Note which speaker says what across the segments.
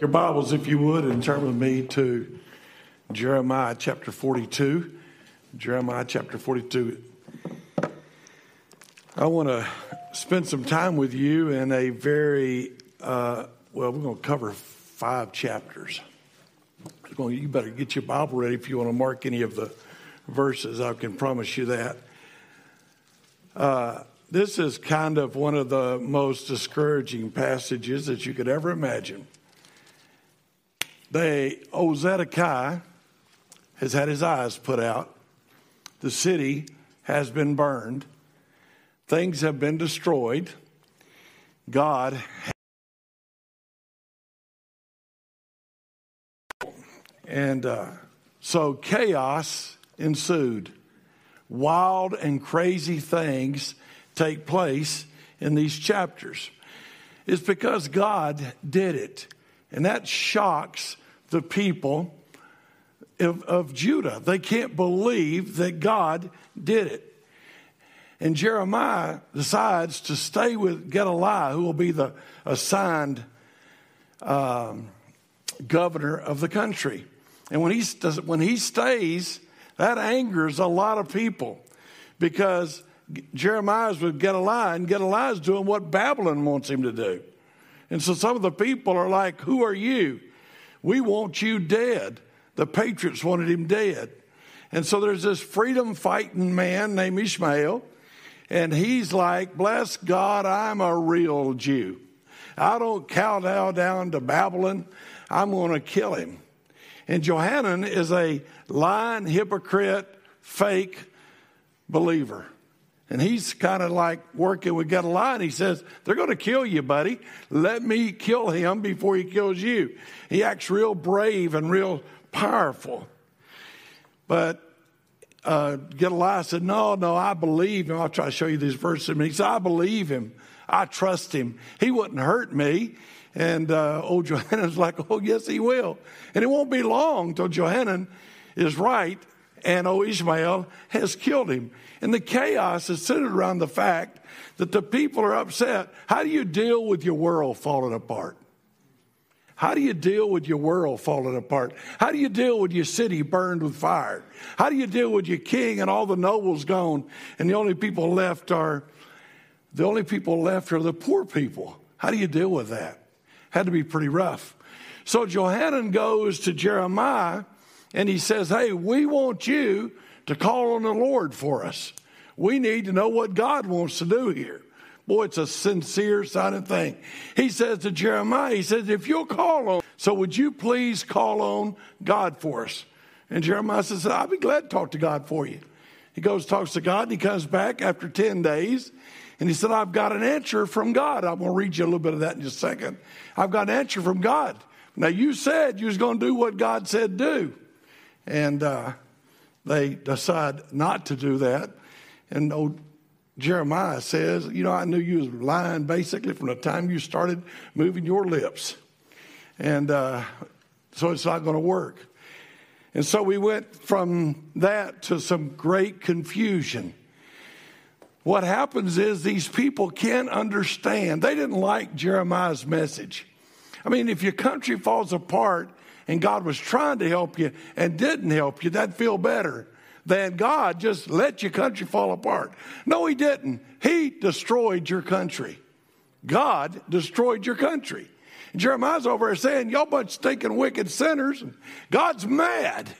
Speaker 1: Your Bibles, if you would, and turn with me to Jeremiah chapter 42. Jeremiah chapter 42. I want to spend some time with you in a very, uh, well, we're going to cover five chapters. You better get your Bible ready if you want to mark any of the verses. I can promise you that. Uh, this is kind of one of the most discouraging passages that you could ever imagine. They, old Zedekiah has had his eyes put out. The city has been burned. Things have been destroyed. God and uh, so chaos ensued. Wild and crazy things take place in these chapters. It's because God did it. And that shocks the people of, of, Judah. They can't believe that God did it. And Jeremiah decides to stay with Gedaliah, who will be the assigned um, governor of the country. And when he, when he stays, that angers a lot of people because Jeremiah's with Gedaliah, and Gedaliah's doing what Babylon wants him to do. And so some of the people are like, Who are you? We want you dead. The patriots wanted him dead. And so there's this freedom fighting man named Ishmael, and he's like, Bless God, I'm a real Jew. I don't kowtow down to Babylon. I'm going to kill him. And Johanan is a lying, hypocrite, fake believer. And he's kind of like working with Gedaliah. And he says, They're going to kill you, buddy. Let me kill him before he kills you. He acts real brave and real powerful. But uh, Gedaliah said, No, no, I believe him. I'll try to show you these verses. And he said, I believe him. I trust him. He wouldn't hurt me. And uh, old Johanan's like, Oh, yes, he will. And it won't be long till Johanan is right and O Ishmael has killed him. And the chaos is centered around the fact that the people are upset. How do you deal with your world falling apart? How do you deal with your world falling apart? How do you deal with your city burned with fire? How do you deal with your king and all the nobles gone and the only people left are the only people left are the poor people? How do you deal with that? Had to be pretty rough. So Johanan goes to Jeremiah and he says, Hey, we want you to call on the Lord for us. We need to know what God wants to do here. Boy, it's a sincere sounding thing. He says to Jeremiah, He says, If you'll call on, so would you please call on God for us? And Jeremiah says, I'll be glad to talk to God for you. He goes, talks to God, and he comes back after 10 days. And he said, I've got an answer from God. I'm going to read you a little bit of that in just a second. I've got an answer from God. Now, you said you was going to do what God said do. And uh, they decide not to do that. And old Jeremiah says, You know, I knew you was lying basically from the time you started moving your lips. And uh, so it's not going to work. And so we went from that to some great confusion. What happens is these people can't understand. They didn't like Jeremiah's message. I mean, if your country falls apart, and God was trying to help you and didn't help you, that'd feel better than God just let your country fall apart. No, He didn't. He destroyed your country. God destroyed your country. And Jeremiah's over there saying, Y'all bunch stinking wicked sinners. And God's mad.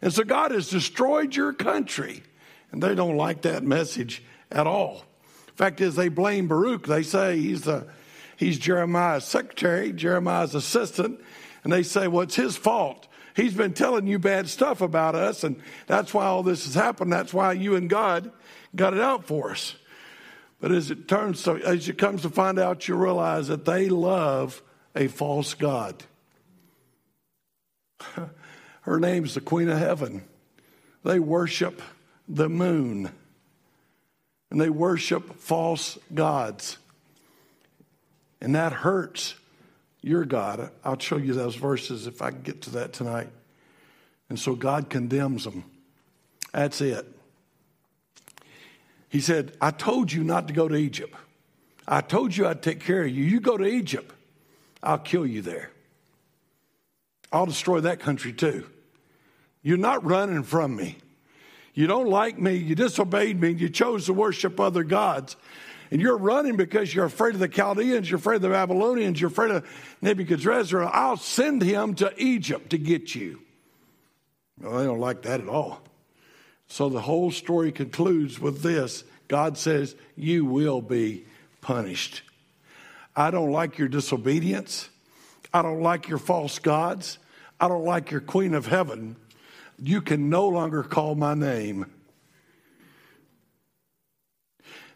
Speaker 1: And so God has destroyed your country. And they don't like that message at all. Fact is, they blame Baruch. They say he's, the, he's Jeremiah's secretary, Jeremiah's assistant, and they say, well, it's his fault. He's been telling you bad stuff about us, and that's why all this has happened. That's why you and God got it out for us. But as it turns to, as it comes to find out, you realize that they love a false God. Her name's the Queen of Heaven. They worship the moon and they worship false gods. And that hurts your God. I'll show you those verses if I get to that tonight. And so God condemns them. That's it. He said, I told you not to go to Egypt. I told you I'd take care of you. You go to Egypt, I'll kill you there. I'll destroy that country too. You're not running from me. You don't like me. You disobeyed me. You chose to worship other gods. And you're running because you're afraid of the Chaldeans, you're afraid of the Babylonians, you're afraid of Nebuchadnezzar. I'll send him to Egypt to get you. Well, they don't like that at all. So the whole story concludes with this God says, You will be punished. I don't like your disobedience. I don't like your false gods. I don't like your queen of heaven. You can no longer call my name.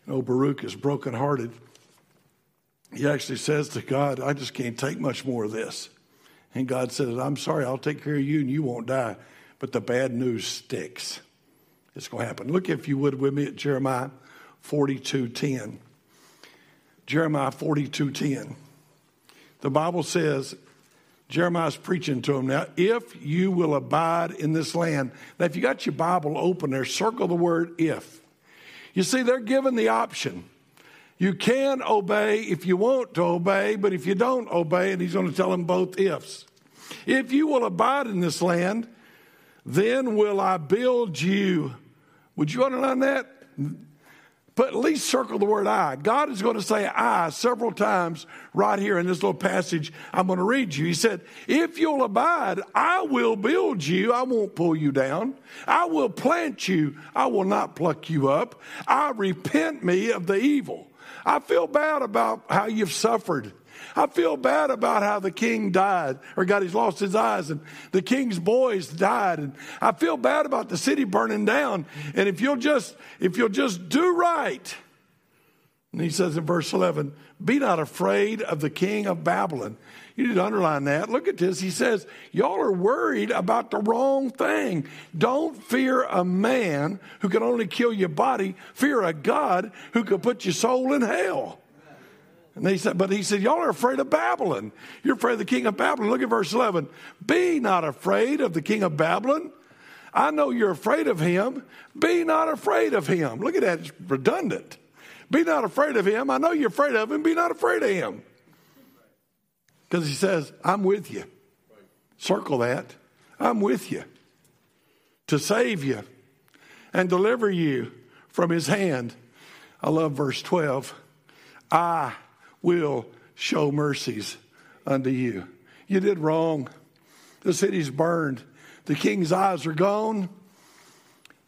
Speaker 1: Oh, Baruch is brokenhearted. He actually says to God, I just can't take much more of this. And God says, I'm sorry, I'll take care of you and you won't die. But the bad news sticks. It's going to happen. Look, if you would, with me at Jeremiah 42.10. Jeremiah 42.10. The Bible says, Jeremiah's preaching to him now, if you will abide in this land. Now, if you got your Bible open there, circle the word if. You see, they're given the option. You can obey if you want to obey, but if you don't obey, and he's going to tell them both ifs. If you will abide in this land, then will I build you. Would you underline that? But at least circle the word I. God is going to say I several times right here in this little passage I'm going to read you. He said, If you'll abide, I will build you. I won't pull you down. I will plant you. I will not pluck you up. I repent me of the evil. I feel bad about how you've suffered. I feel bad about how the king died or got he's lost his eyes and the king's boys died and I feel bad about the city burning down and if you'll just if you'll just do right and he says in verse 11 be not afraid of the king of Babylon you need to underline that. Look at this. He says, Y'all are worried about the wrong thing. Don't fear a man who can only kill your body. Fear a God who can put your soul in hell. And they said, but he said, Y'all are afraid of Babylon. You're afraid of the king of Babylon. Look at verse 11. Be not afraid of the king of Babylon. I know you're afraid of him. Be not afraid of him. Look at that. It's redundant. Be not afraid of him. I know you're afraid of him. Be not afraid of him. Because he says, I'm with you. Circle that. I'm with you to save you and deliver you from his hand. I love verse 12. I will show mercies unto you. You did wrong. The city's burned. The king's eyes are gone.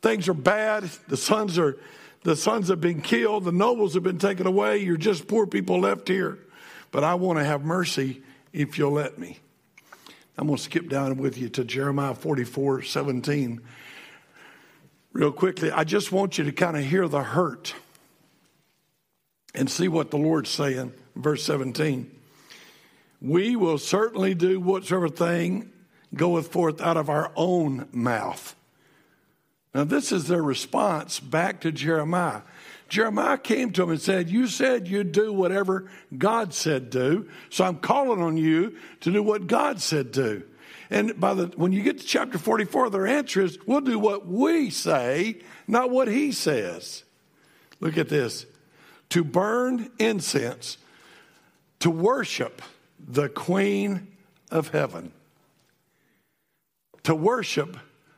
Speaker 1: Things are bad. The sons are the sons have been killed. The nobles have been taken away. You're just poor people left here. But I want to have mercy if you'll let me. I'm going to skip down with you to Jeremiah 44 17. Real quickly, I just want you to kind of hear the hurt and see what the Lord's saying. Verse 17. We will certainly do whatsoever thing goeth forth out of our own mouth. Now, this is their response back to Jeremiah. Jeremiah came to him and said, You said you'd do whatever God said do, so I'm calling on you to do what God said do. And by the when you get to chapter 44, their answer is, We'll do what we say, not what he says. Look at this to burn incense, to worship the Queen of Heaven. To worship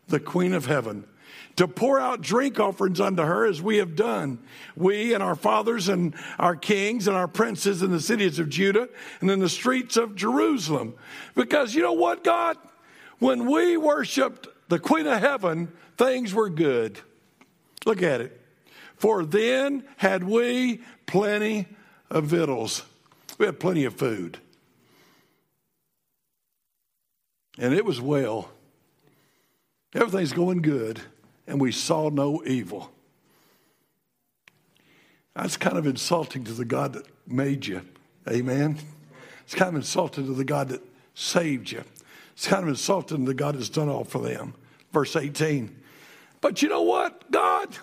Speaker 1: the Queen of Heaven. To pour out drink offerings unto her as we have done. We and our fathers and our kings and our princes in the cities of Judah and in the streets of Jerusalem. Because you know what, God? When we worshiped the Queen of Heaven, things were good. Look at it. For then had we plenty of victuals. We had plenty of food. And it was well. Everything's going good, and we saw no evil. That's kind of insulting to the God that made you. Amen. It's kind of insulting to the God that saved you. It's kind of insulting to the God that's done all for them. Verse 18. But you know what, God?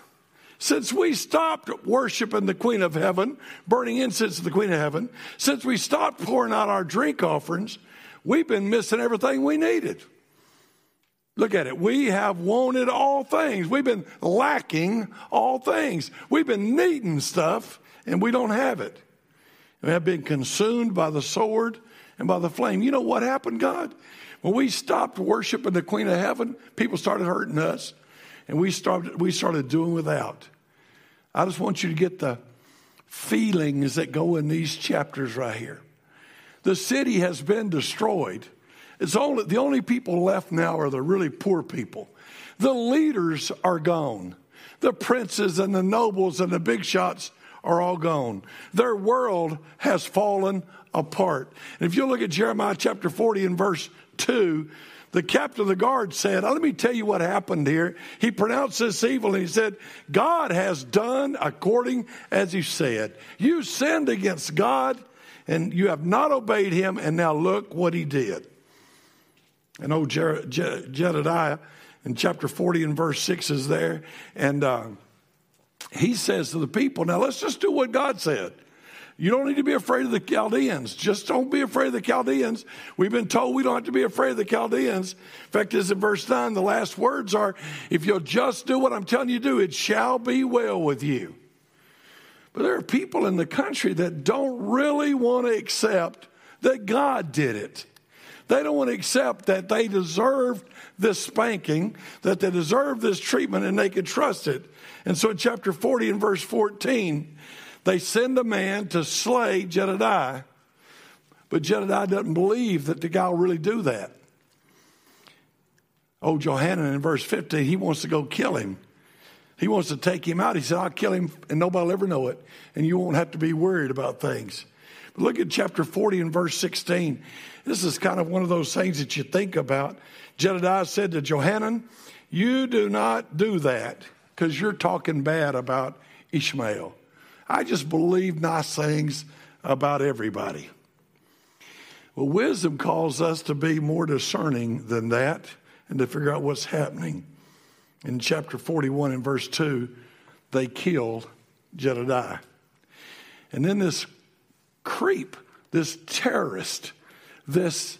Speaker 1: Since we stopped worshiping the Queen of Heaven, burning incense to the Queen of Heaven, since we stopped pouring out our drink offerings, we've been missing everything we needed. Look at it. We have wanted all things. We've been lacking all things. We've been needing stuff and we don't have it. We have been consumed by the sword and by the flame. You know what happened, God? When we stopped worshiping the Queen of Heaven, people started hurting us, and we started, we started doing without. I just want you to get the feelings that go in these chapters right here. The city has been destroyed. It's only, the only people left now are the really poor people. The leaders are gone. The princes and the nobles and the big shots are all gone. Their world has fallen apart. And if you look at Jeremiah chapter 40 and verse 2, the captain of the guard said, Let me tell you what happened here. He pronounced this evil and he said, God has done according as he said. You sinned against God and you have not obeyed him, and now look what he did. And old Jer- Je- Jedediah in chapter 40 and verse 6 is there. And uh, he says to the people, Now let's just do what God said. You don't need to be afraid of the Chaldeans. Just don't be afraid of the Chaldeans. We've been told we don't have to be afraid of the Chaldeans. In fact, this in verse 9, the last words are, If you'll just do what I'm telling you to do, it shall be well with you. But there are people in the country that don't really want to accept that God did it. They don't want to accept that they deserved this spanking, that they deserve this treatment, and they can trust it. And so in chapter 40 and verse 14, they send a man to slay Jedediah, but Jedediah doesn't believe that the guy will really do that. Oh, Johanan in verse 15, he wants to go kill him. He wants to take him out. He said, I'll kill him and nobody will ever know it, and you won't have to be worried about things. But look at chapter 40 and verse 16. This is kind of one of those things that you think about. Jedediah said to Johanan, You do not do that because you're talking bad about Ishmael. I just believe nice things about everybody. Well, wisdom calls us to be more discerning than that and to figure out what's happening. In chapter 41 and verse 2, they killed Jedediah. And then this creep, this terrorist, this,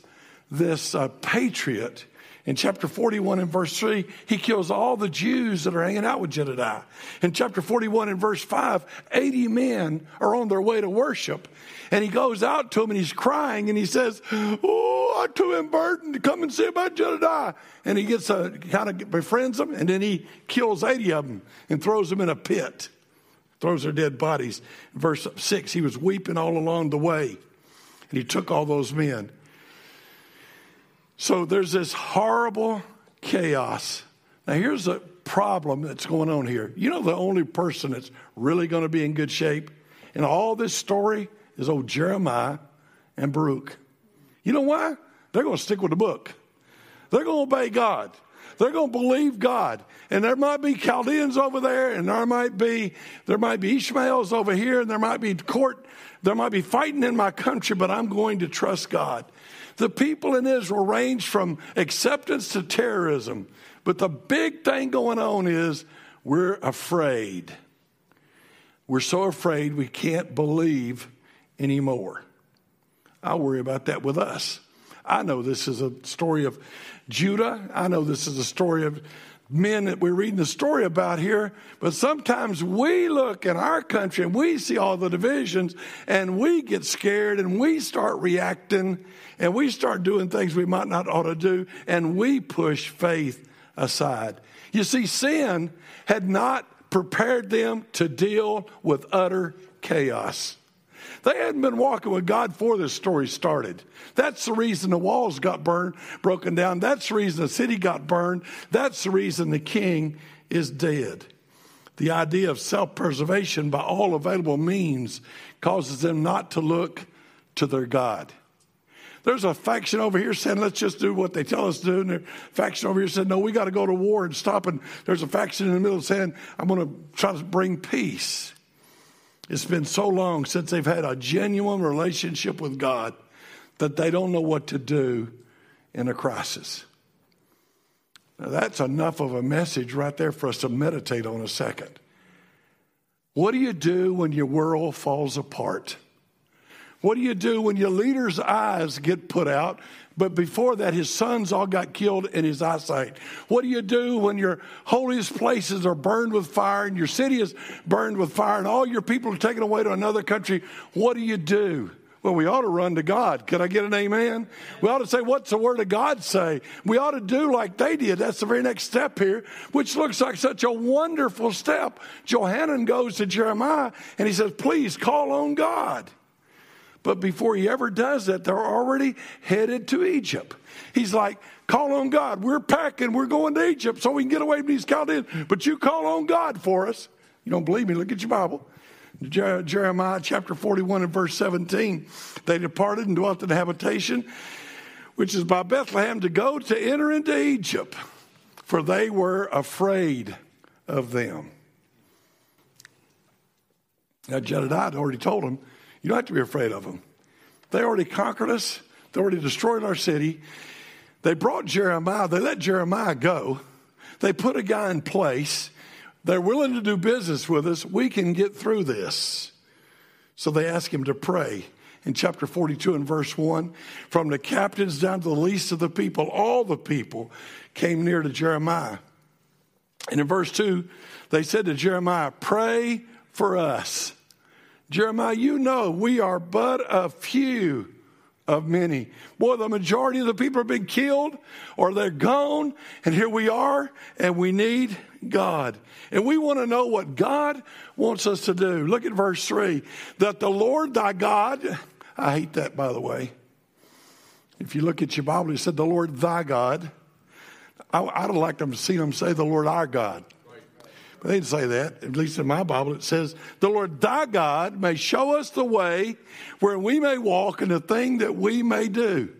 Speaker 1: this uh, patriot, in chapter 41 and verse 3, he kills all the Jews that are hanging out with Jedediah. In chapter 41 and verse 5, 80 men are on their way to worship. And he goes out to them and he's crying and he says, Oh, I'm too burdened to come and see about Jedediah. And he gets a kind of befriends them and then he kills 80 of them and throws them in a pit, throws their dead bodies. Verse 6, he was weeping all along the way. And he took all those men. So there's this horrible chaos. Now, here's a problem that's going on here. You know, the only person that's really going to be in good shape in all this story is old Jeremiah and Baruch. You know why? They're going to stick with the book, they're going to obey God. They're going to believe God. And there might be Chaldeans over there, and there might be there might be Ishmaels over here, and there might be court, there might be fighting in my country, but I'm going to trust God. The people in Israel range from acceptance to terrorism. But the big thing going on is we're afraid. We're so afraid we can't believe anymore. I worry about that with us. I know this is a story of Judah. I know this is a story of men that we're reading the story about here, but sometimes we look in our country and we see all the divisions and we get scared and we start reacting and we start doing things we might not ought to do and we push faith aside. You see, sin had not prepared them to deal with utter chaos. They hadn't been walking with God before this story started. That's the reason the walls got burned, broken down. That's the reason the city got burned. That's the reason the king is dead. The idea of self preservation by all available means causes them not to look to their God. There's a faction over here saying, let's just do what they tell us to do. And a faction over here said, no, we got to go to war and stop. And there's a faction in the middle saying, I'm going to try to bring peace. It's been so long since they've had a genuine relationship with God that they don't know what to do in a crisis. Now, that's enough of a message right there for us to meditate on a second. What do you do when your world falls apart? What do you do when your leader's eyes get put out but before that, his sons all got killed in his eyesight. What do you do when your holiest places are burned with fire and your city is burned with fire and all your people are taken away to another country? What do you do? Well, we ought to run to God. Can I get an amen? We ought to say, What's the Word of God say? We ought to do like they did. That's the very next step here, which looks like such a wonderful step. Johanan goes to Jeremiah and he says, Please call on God. But before he ever does that, they're already headed to Egypt. He's like, Call on God. We're packing. We're going to Egypt so we can get away from these Chaldeans. But you call on God for us. You don't believe me? Look at your Bible. Jeremiah chapter 41 and verse 17. They departed and dwelt in habitation, which is by Bethlehem, to go to enter into Egypt, for they were afraid of them. Now, Jedediah had already told them, you don't have to be afraid of them. They already conquered us, they already destroyed our city. They brought Jeremiah, they let Jeremiah go. They put a guy in place they're willing to do business with us. We can get through this. So they ask him to pray. In chapter 42 and verse 1, from the captains down to the least of the people, all the people came near to Jeremiah. And in verse 2, they said to Jeremiah, Pray for us. Jeremiah, you know we are but a few of many. Boy, the majority of the people have been killed or they're gone, and here we are, and we need God. And we want to know what God wants us to do. Look at verse 3 that the Lord thy God, I hate that by the way. If you look at your Bible, it said the Lord thy God. I, would like them to see them say the Lord our God. But they didn't say that. At least in my Bible, it says, The Lord thy God may show us the way where we may walk and the thing that we may do.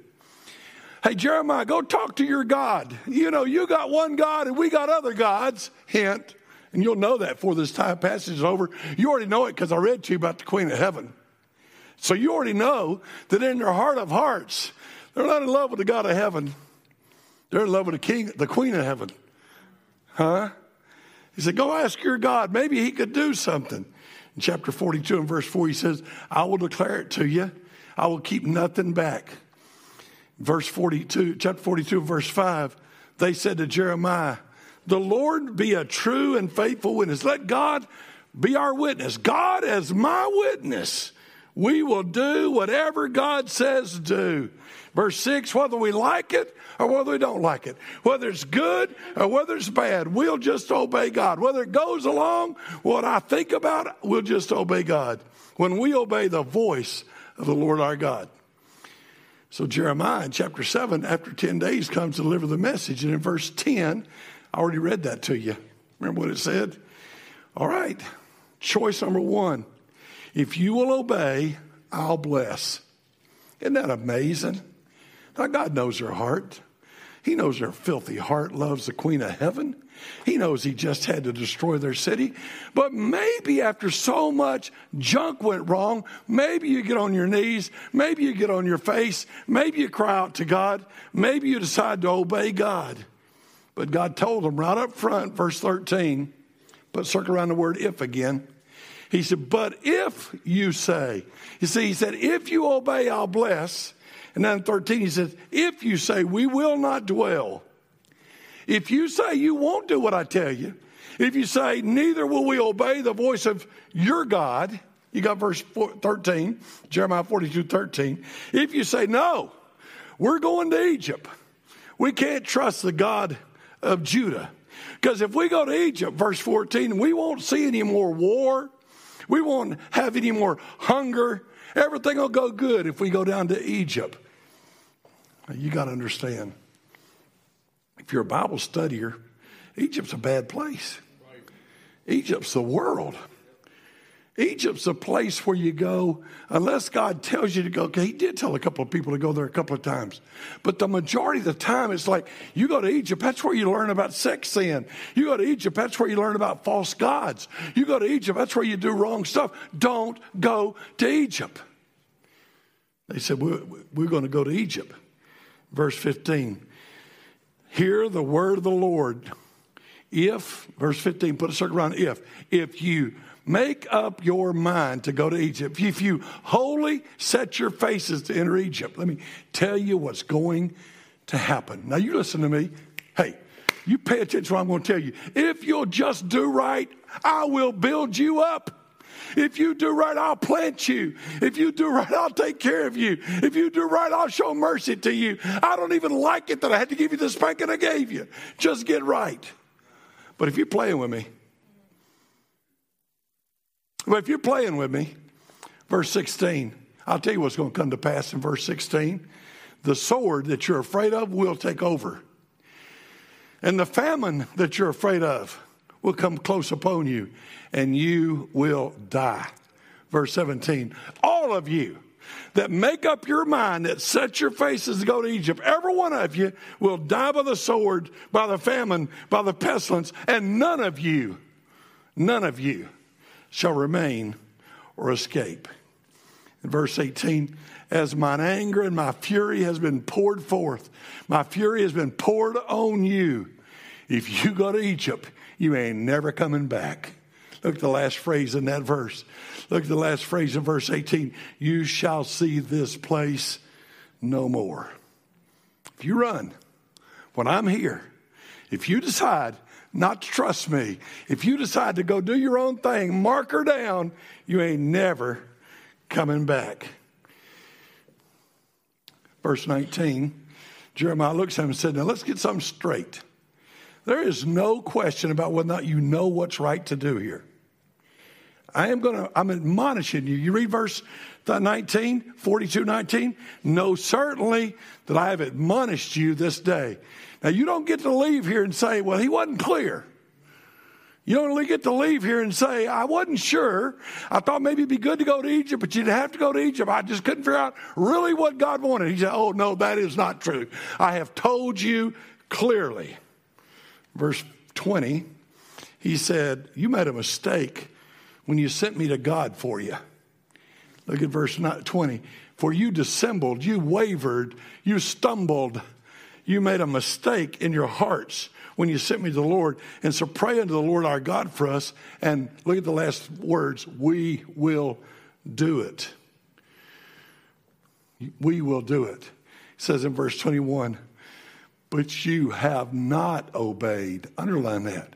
Speaker 1: Hey, Jeremiah, go talk to your God. You know, you got one God and we got other gods. Hint. And you'll know that before this time passage is over. You already know it because I read to you about the Queen of Heaven. So you already know that in their heart of hearts, they're not in love with the God of heaven. They're in love with the King, the Queen of Heaven. Huh? He said, Go ask your God. Maybe he could do something. In chapter 42 and verse 4, he says, I will declare it to you. I will keep nothing back. Verse 42, chapter 42, verse 5, they said to Jeremiah, The Lord be a true and faithful witness. Let God be our witness. God as my witness. We will do whatever God says do. Verse 6 whether we like it or whether we don't like it, whether it's good or whether it's bad, we'll just obey God. Whether it goes along what I think about, it, we'll just obey God. When we obey the voice of the Lord our God. So Jeremiah in chapter 7, after 10 days, comes to deliver the message. And in verse 10, I already read that to you. Remember what it said? All right, choice number one. If you will obey, I'll bless. Isn't that amazing? Now, God knows her heart. He knows her filthy heart loves the Queen of Heaven. He knows he just had to destroy their city. But maybe after so much junk went wrong, maybe you get on your knees, maybe you get on your face, maybe you cry out to God, maybe you decide to obey God. But God told them right up front, verse 13, but circle around the word if again. He said, But if you say, you see, he said, If you obey, I'll bless. And then 13, he says, If you say, We will not dwell. If you say you won't do what I tell you, if you say, Neither will we obey the voice of your God, you got verse 13, Jeremiah 42 13. If you say, No, we're going to Egypt, we can't trust the God of Judah. Because if we go to Egypt, verse 14, we won't see any more war. We won't have any more hunger. Everything will go good if we go down to Egypt. You got to understand if you're a Bible studier, Egypt's a bad place. Egypt's the world. Egypt's a place where you go unless God tells you to go. Okay, he did tell a couple of people to go there a couple of times. But the majority of the time, it's like you go to Egypt, that's where you learn about sex sin. You go to Egypt, that's where you learn about false gods. You go to Egypt, that's where you do wrong stuff. Don't go to Egypt. They said, We're, we're going to go to Egypt. Verse 15 Hear the word of the Lord. If, verse 15, put a circle around if, if you make up your mind to go to Egypt, if you wholly set your faces to enter Egypt, let me tell you what's going to happen. Now, you listen to me. Hey, you pay attention to what I'm going to tell you. If you'll just do right, I will build you up. If you do right, I'll plant you. If you do right, I'll take care of you. If you do right, I'll show mercy to you. I don't even like it that I had to give you the spanking I gave you. Just get right. But if you're playing with me, but if you're playing with me, verse 16, I'll tell you what's going to come to pass in verse 16. The sword that you're afraid of will take over. And the famine that you're afraid of will come close upon you, and you will die. Verse 17, all of you that make up your mind, that set your faces to go to Egypt, every one of you will die by the sword, by the famine, by the pestilence, and none of you, none of you shall remain or escape. In verse 18, as mine anger and my fury has been poured forth, my fury has been poured on you. If you go to Egypt, you ain't never coming back. Look at the last phrase in that verse. Look at the last phrase in verse 18. You shall see this place no more. If you run when I'm here, if you decide not trust me, if you decide to go do your own thing, mark her down, you ain't never coming back. Verse 19, Jeremiah looks at him and said, Now let's get something straight. There is no question about whether or not you know what's right to do here. I am going to, I'm admonishing you. You read verse 19, 42, 19. Know certainly that I have admonished you this day. Now, you don't get to leave here and say, well, he wasn't clear. You don't really get to leave here and say, I wasn't sure. I thought maybe it'd be good to go to Egypt, but you'd have to go to Egypt. I just couldn't figure out really what God wanted. He said, Oh, no, that is not true. I have told you clearly. Verse 20, he said, You made a mistake when you sent me to God for you. Look at verse 20. For you dissembled, you wavered, you stumbled, you made a mistake in your hearts when you sent me to the Lord. And so pray unto the Lord our God for us. And look at the last words we will do it. We will do it. It says in verse 21 but you have not obeyed. Underline that.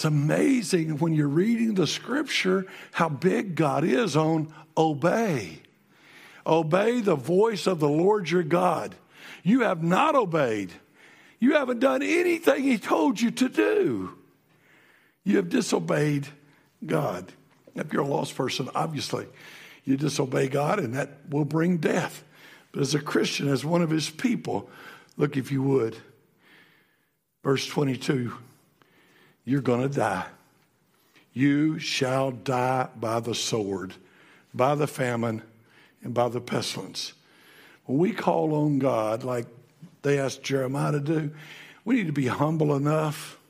Speaker 1: It's amazing when you're reading the scripture how big God is on obey. Obey the voice of the Lord your God. You have not obeyed. You haven't done anything He told you to do. You have disobeyed God. If you're a lost person, obviously, you disobey God and that will bring death. But as a Christian, as one of His people, look if you would. Verse 22 you're going to die. You shall die by the sword, by the famine, and by the pestilence. When we call on God, like they asked Jeremiah to do, we need to be humble enough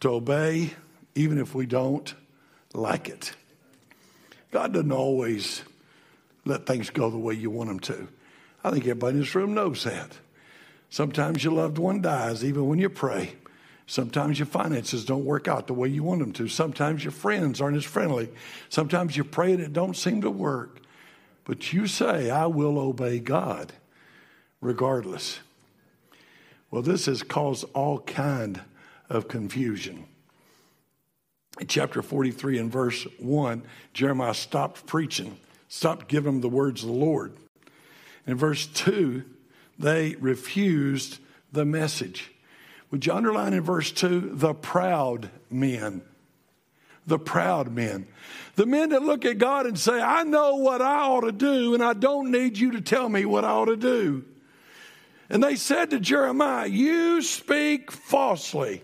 Speaker 1: to obey, even if we don't like it. God doesn't always let things go the way you want them to. I think everybody in this room knows that. Sometimes your loved one dies, even when you pray. Sometimes your finances don't work out the way you want them to. Sometimes your friends aren't as friendly. Sometimes you pray and it don't seem to work. But you say, I will obey God regardless. Well, this has caused all kind of confusion. In chapter 43 and verse 1, Jeremiah stopped preaching, stopped giving the words of the Lord. In verse 2, they refused the message. Would you underline in verse 2 the proud men? The proud men. The men that look at God and say, I know what I ought to do, and I don't need you to tell me what I ought to do. And they said to Jeremiah, You speak falsely.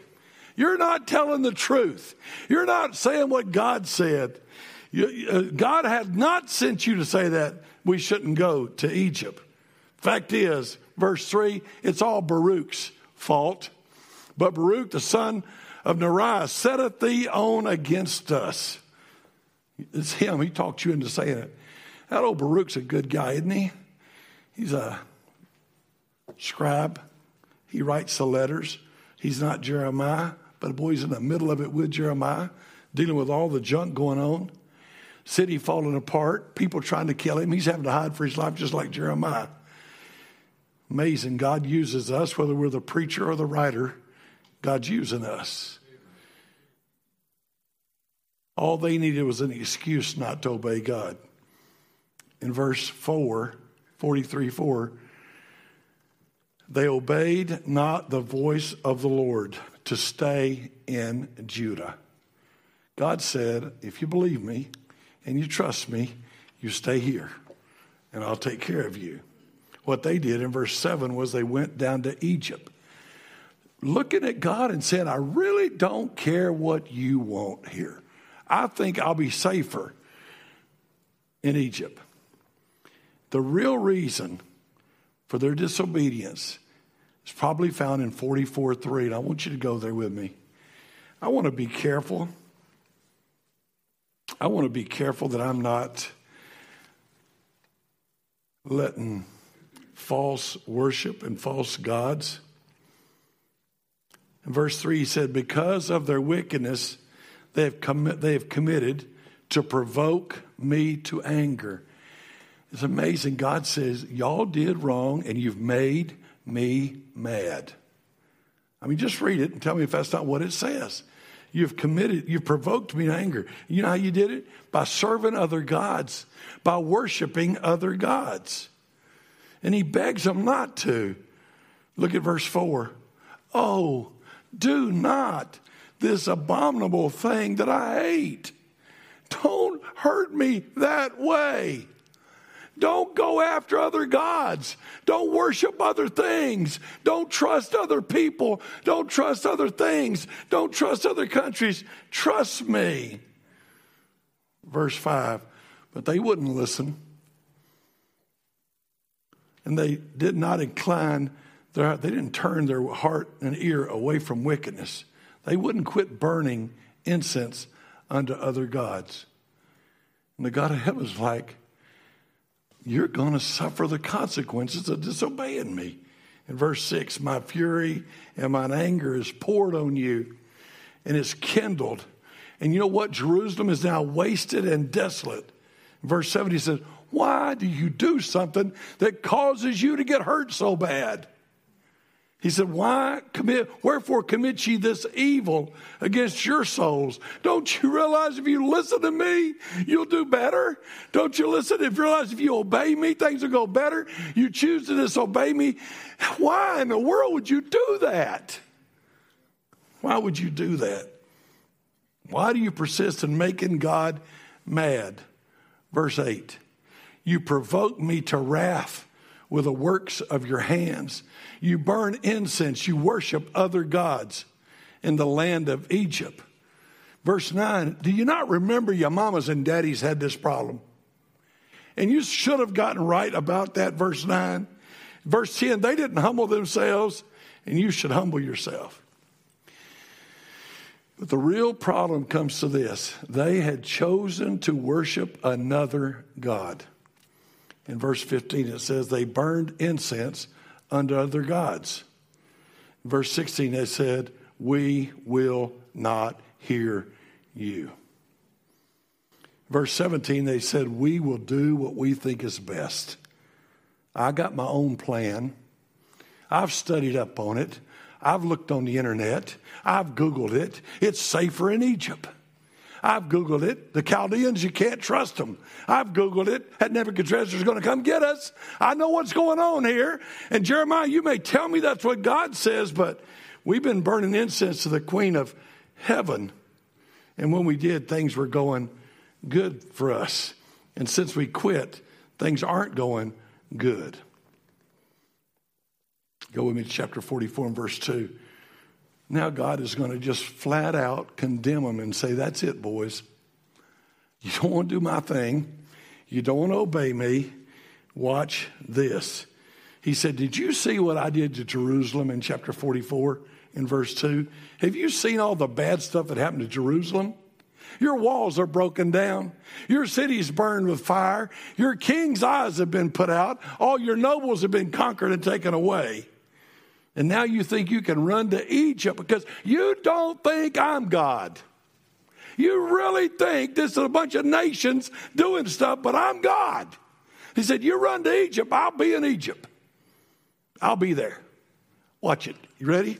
Speaker 1: You're not telling the truth. You're not saying what God said. Uh, God had not sent you to say that we shouldn't go to Egypt. Fact is, verse 3, it's all Baruch's fault. But Baruch, the son of Neriah, setteth thee on against us. It's him. He talked you into saying it. That old Baruch's a good guy, isn't he? He's a scribe. He writes the letters. He's not Jeremiah, but boy, he's in the middle of it with Jeremiah, dealing with all the junk going on. City falling apart, people trying to kill him. He's having to hide for his life just like Jeremiah. Amazing. God uses us, whether we're the preacher or the writer, God's using us. All they needed was an excuse not to obey God. In verse 4, 43 4, they obeyed not the voice of the Lord to stay in Judah. God said, If you believe me and you trust me, you stay here and I'll take care of you. What they did in verse 7 was they went down to Egypt, looking at God and saying, I really don't care what you want here. I think I'll be safer in Egypt. The real reason for their disobedience is probably found in 44 3. And I want you to go there with me. I want to be careful. I want to be careful that I'm not letting false worship and false gods. Verse 3, he said, Because of their wickedness, they have, they have committed to provoke me to anger. It's amazing. God says, Y'all did wrong and you've made me mad. I mean, just read it and tell me if that's not what it says. You've committed, you've provoked me to anger. You know how you did it? By serving other gods, by worshiping other gods. And he begs them not to. Look at verse 4. Oh, do not this abominable thing that I hate. Don't hurt me that way. Don't go after other gods. Don't worship other things. Don't trust other people. Don't trust other things. Don't trust other countries. Trust me. Verse 5. But they wouldn't listen. And they did not incline, they didn't turn their heart and ear away from wickedness. They wouldn't quit burning incense unto other gods. And the God of heaven was like, you're going to suffer the consequences of disobeying me. In verse 6, my fury and mine anger is poured on you and it's kindled. And you know what? Jerusalem is now wasted and desolate. In verse 7, he says, Why do you do something that causes you to get hurt so bad? He said, Why commit, wherefore commit ye this evil against your souls? Don't you realize if you listen to me, you'll do better? Don't you listen? If you realize if you obey me, things will go better? You choose to disobey me. Why in the world would you do that? Why would you do that? Why do you persist in making God mad? Verse 8 You provoke me to wrath with the works of your hands. You burn incense, you worship other gods in the land of Egypt. Verse 9, do you not remember your mamas and daddies had this problem? And you should have gotten right about that, verse 9. Verse 10, they didn't humble themselves, and you should humble yourself. But the real problem comes to this they had chosen to worship another God. In verse 15, it says, They burned incense unto other gods. Verse 16, they said, We will not hear you. Verse 17, they said, We will do what we think is best. I got my own plan. I've studied up on it. I've looked on the internet. I've Googled it. It's safer in Egypt. I've Googled it. The Chaldeans, you can't trust them. I've Googled it. That Nebuchadnezzar's going to come get us. I know what's going on here. And Jeremiah, you may tell me that's what God says, but we've been burning incense to the Queen of Heaven. And when we did, things were going good for us. And since we quit, things aren't going good. Go with me to chapter 44 and verse 2. Now God is going to just flat out condemn them and say, That's it, boys. You don't want to do my thing. You don't want to obey me. Watch this. He said, Did you see what I did to Jerusalem in chapter 44 in verse 2? Have you seen all the bad stuff that happened to Jerusalem? Your walls are broken down. Your city's burned with fire. Your king's eyes have been put out. All your nobles have been conquered and taken away. And now you think you can run to Egypt because you don't think I'm God. You really think this is a bunch of nations doing stuff, but I'm God. He said, You run to Egypt, I'll be in Egypt. I'll be there. Watch it. You ready?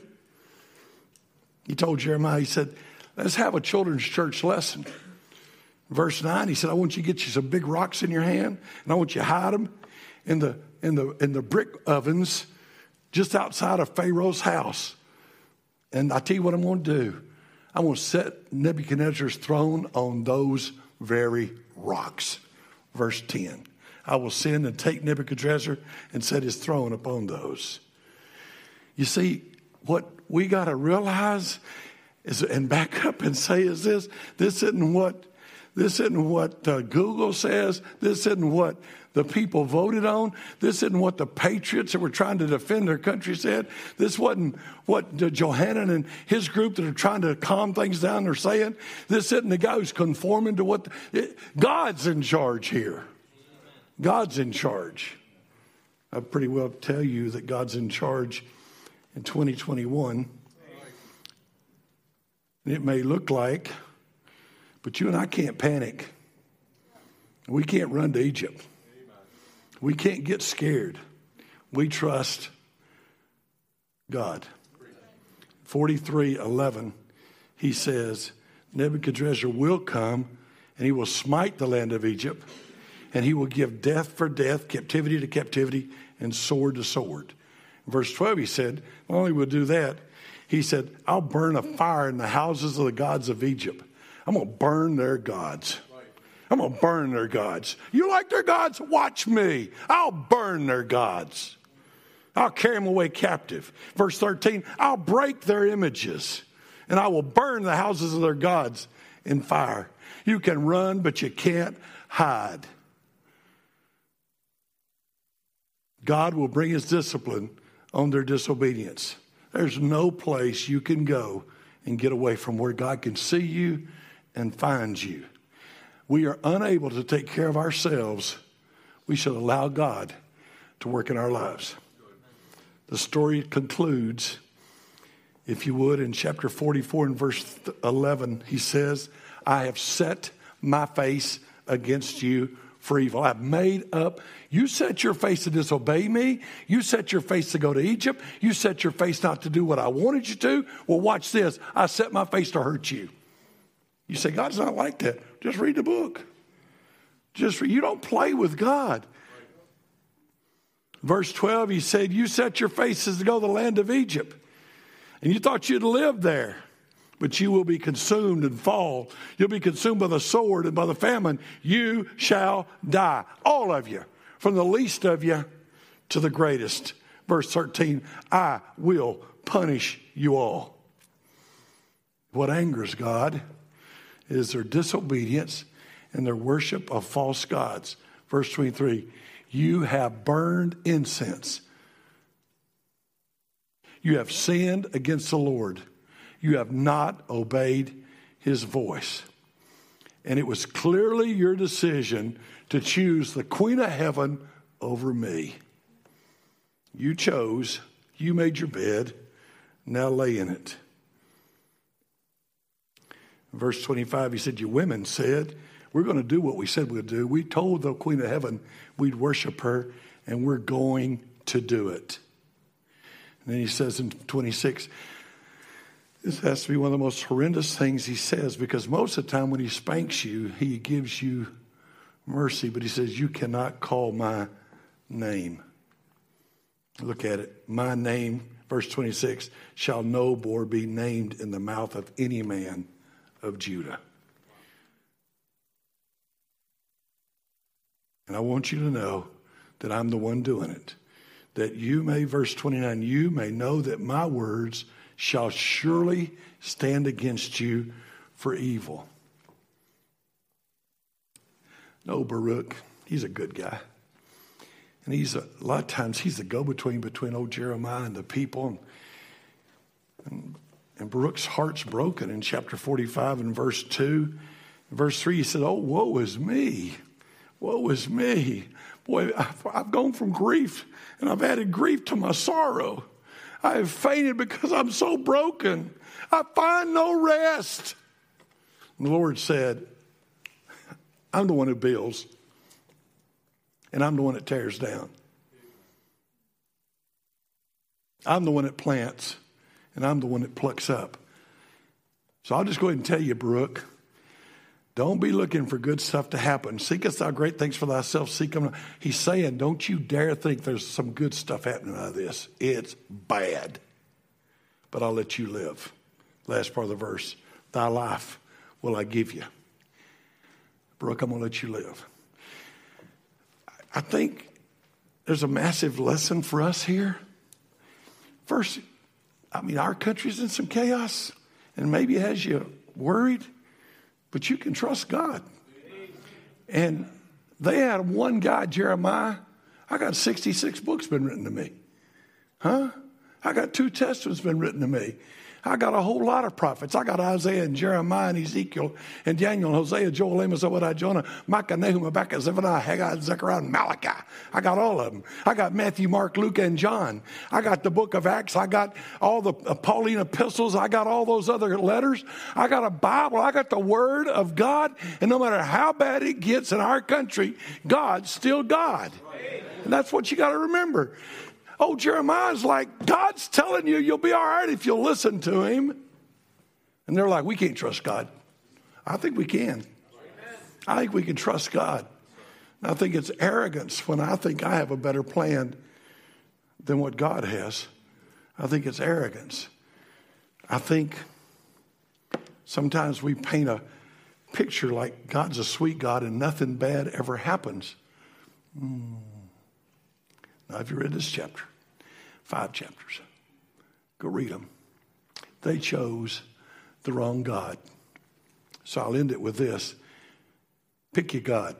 Speaker 1: He told Jeremiah, he said, Let's have a children's church lesson. Verse 9, he said, I want you to get you some big rocks in your hand, and I want you to hide them in the, in the, in the brick ovens just outside of Pharaoh's house. And I tell you what I'm going to do. I'm going to set Nebuchadnezzar's throne on those very rocks. Verse 10. I will send and take Nebuchadnezzar and set his throne upon those. You see, what we got to realize is, and back up and say is this this isn't what this isn't what uh, Google says. This isn't what the people voted on. This isn't what the patriots that were trying to defend their country said. This wasn't what Johanan and his group that are trying to calm things down are saying. This isn't the guy who's conforming to what the, it, God's in charge here. God's in charge. I pretty well tell you that God's in charge in 2021. It may look like but you and I can't panic. We can't run to Egypt. We can't get scared. We trust God. 43 11, he says, Nebuchadnezzar will come and he will smite the land of Egypt and he will give death for death, captivity to captivity, and sword to sword. verse 12, he said, not only will do that, he said, I'll burn a fire in the houses of the gods of Egypt I'm going to burn their gods. I'm going to burn their gods. You like their gods? Watch me. I'll burn their gods. I'll carry them away captive. Verse 13, I'll break their images and I will burn the houses of their gods in fire. You can run, but you can't hide. God will bring his discipline on their disobedience. There's no place you can go and get away from where God can see you and finds you. We are unable to take care of ourselves. We should allow God to work in our lives. The story concludes, if you would, in chapter 44 and verse 11. He says, I have set my face against you for evil. I've made up. You set your face to disobey me. You set your face to go to Egypt. You set your face not to do what I wanted you to. Well, watch this. I set my face to hurt you. You say, God's not like that. Just read the book. Just. You don't play with God. Verse 12, he said, You set your faces to go to the land of Egypt, and you thought you'd live there, but you will be consumed and fall. You'll be consumed by the sword and by the famine. You shall die, all of you, from the least of you to the greatest. Verse 13, I will punish you all. What angers God is their disobedience and their worship of false gods. Verse 23 You have burned incense. You have sinned against the Lord. You have not obeyed his voice. And it was clearly your decision to choose the Queen of Heaven over me. You chose, you made your bed, now lay in it. Verse 25, he said, You women said, We're going to do what we said we'd do. We told the Queen of Heaven we'd worship her, and we're going to do it. And then he says in 26, this has to be one of the most horrendous things he says because most of the time when he spanks you, he gives you mercy, but he says, You cannot call my name. Look at it. My name, verse 26, shall no more be named in the mouth of any man of Judah. And I want you to know that I'm the one doing it. That you may, verse 29, you may know that my words shall surely stand against you for evil. No, Baruch, he's a good guy. And he's a, a lot of times he's the go between between old Jeremiah and the people. And, and and Baruch's heart's broken in chapter 45 and verse 2. verse 3, he said, Oh, woe is me. Woe is me. Boy, I've gone from grief and I've added grief to my sorrow. I have fainted because I'm so broken. I find no rest. And the Lord said, I'm the one who builds, and I'm the one that tears down. I'm the one that plants, and I'm the one that plucks up. So I'll just go ahead and tell you, Baruch, Don't be looking for good stuff to happen. Seekest thou great things for thyself, seek them. He's saying, don't you dare think there's some good stuff happening out of this. It's bad. But I'll let you live. Last part of the verse. Thy life will I give you. Baruch, I'm going to let you live. I think there's a massive lesson for us here. First, I mean, our country's in some chaos, and maybe it has you worried. But you can trust God. And they had one guy, Jeremiah. I got 66 books been written to me. Huh? I got two testaments been written to me. I got a whole lot of prophets. I got Isaiah and Jeremiah and Ezekiel and Daniel, and Hosea, Joel, Amos, Obadiah, Jonah, Micah, Nahum, Habakkuk, Zephaniah, Haggai, Zechariah, and Malachi. I got all of them. I got Matthew, Mark, Luke, and John. I got the book of Acts. I got all the Pauline epistles. I got all those other letters. I got a Bible. I got the Word of God. And no matter how bad it gets in our country, God's still God. And that's what you got to remember. Oh, Jeremiah's like, God's telling you you'll be all right if you'll listen to him. And they're like, we can't trust God. I think we can. I think we can trust God. I think it's arrogance when I think I have a better plan than what God has. I think it's arrogance. I think sometimes we paint a picture like God's a sweet God and nothing bad ever happens. Mm. Now, if you read this chapter? Five chapters. Go read them. They chose the wrong God. So I'll end it with this pick your God.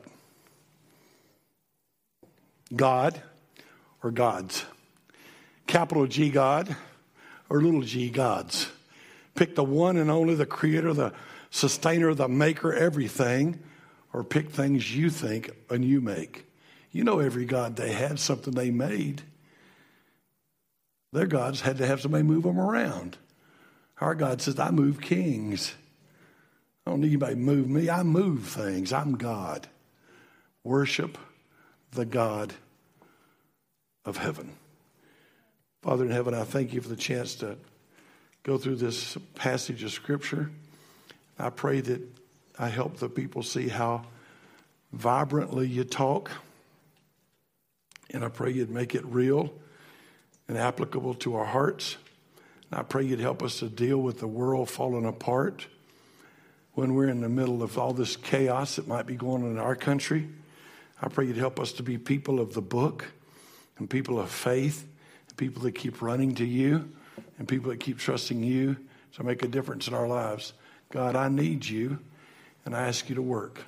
Speaker 1: God or gods. Capital G God or little g gods. Pick the one and only, the creator, the sustainer, the maker, everything, or pick things you think and you make. You know, every God they had something they made. Their gods had to have somebody move them around. Our God says, I move kings. I don't need anybody to move me. I move things. I'm God. Worship the God of heaven. Father in heaven, I thank you for the chance to go through this passage of Scripture. I pray that I help the people see how vibrantly you talk. And I pray you'd make it real and applicable to our hearts. And I pray you'd help us to deal with the world falling apart when we're in the middle of all this chaos that might be going on in our country. I pray you'd help us to be people of the book and people of faith, and people that keep running to you, and people that keep trusting you to make a difference in our lives. God, I need you, and I ask you to work.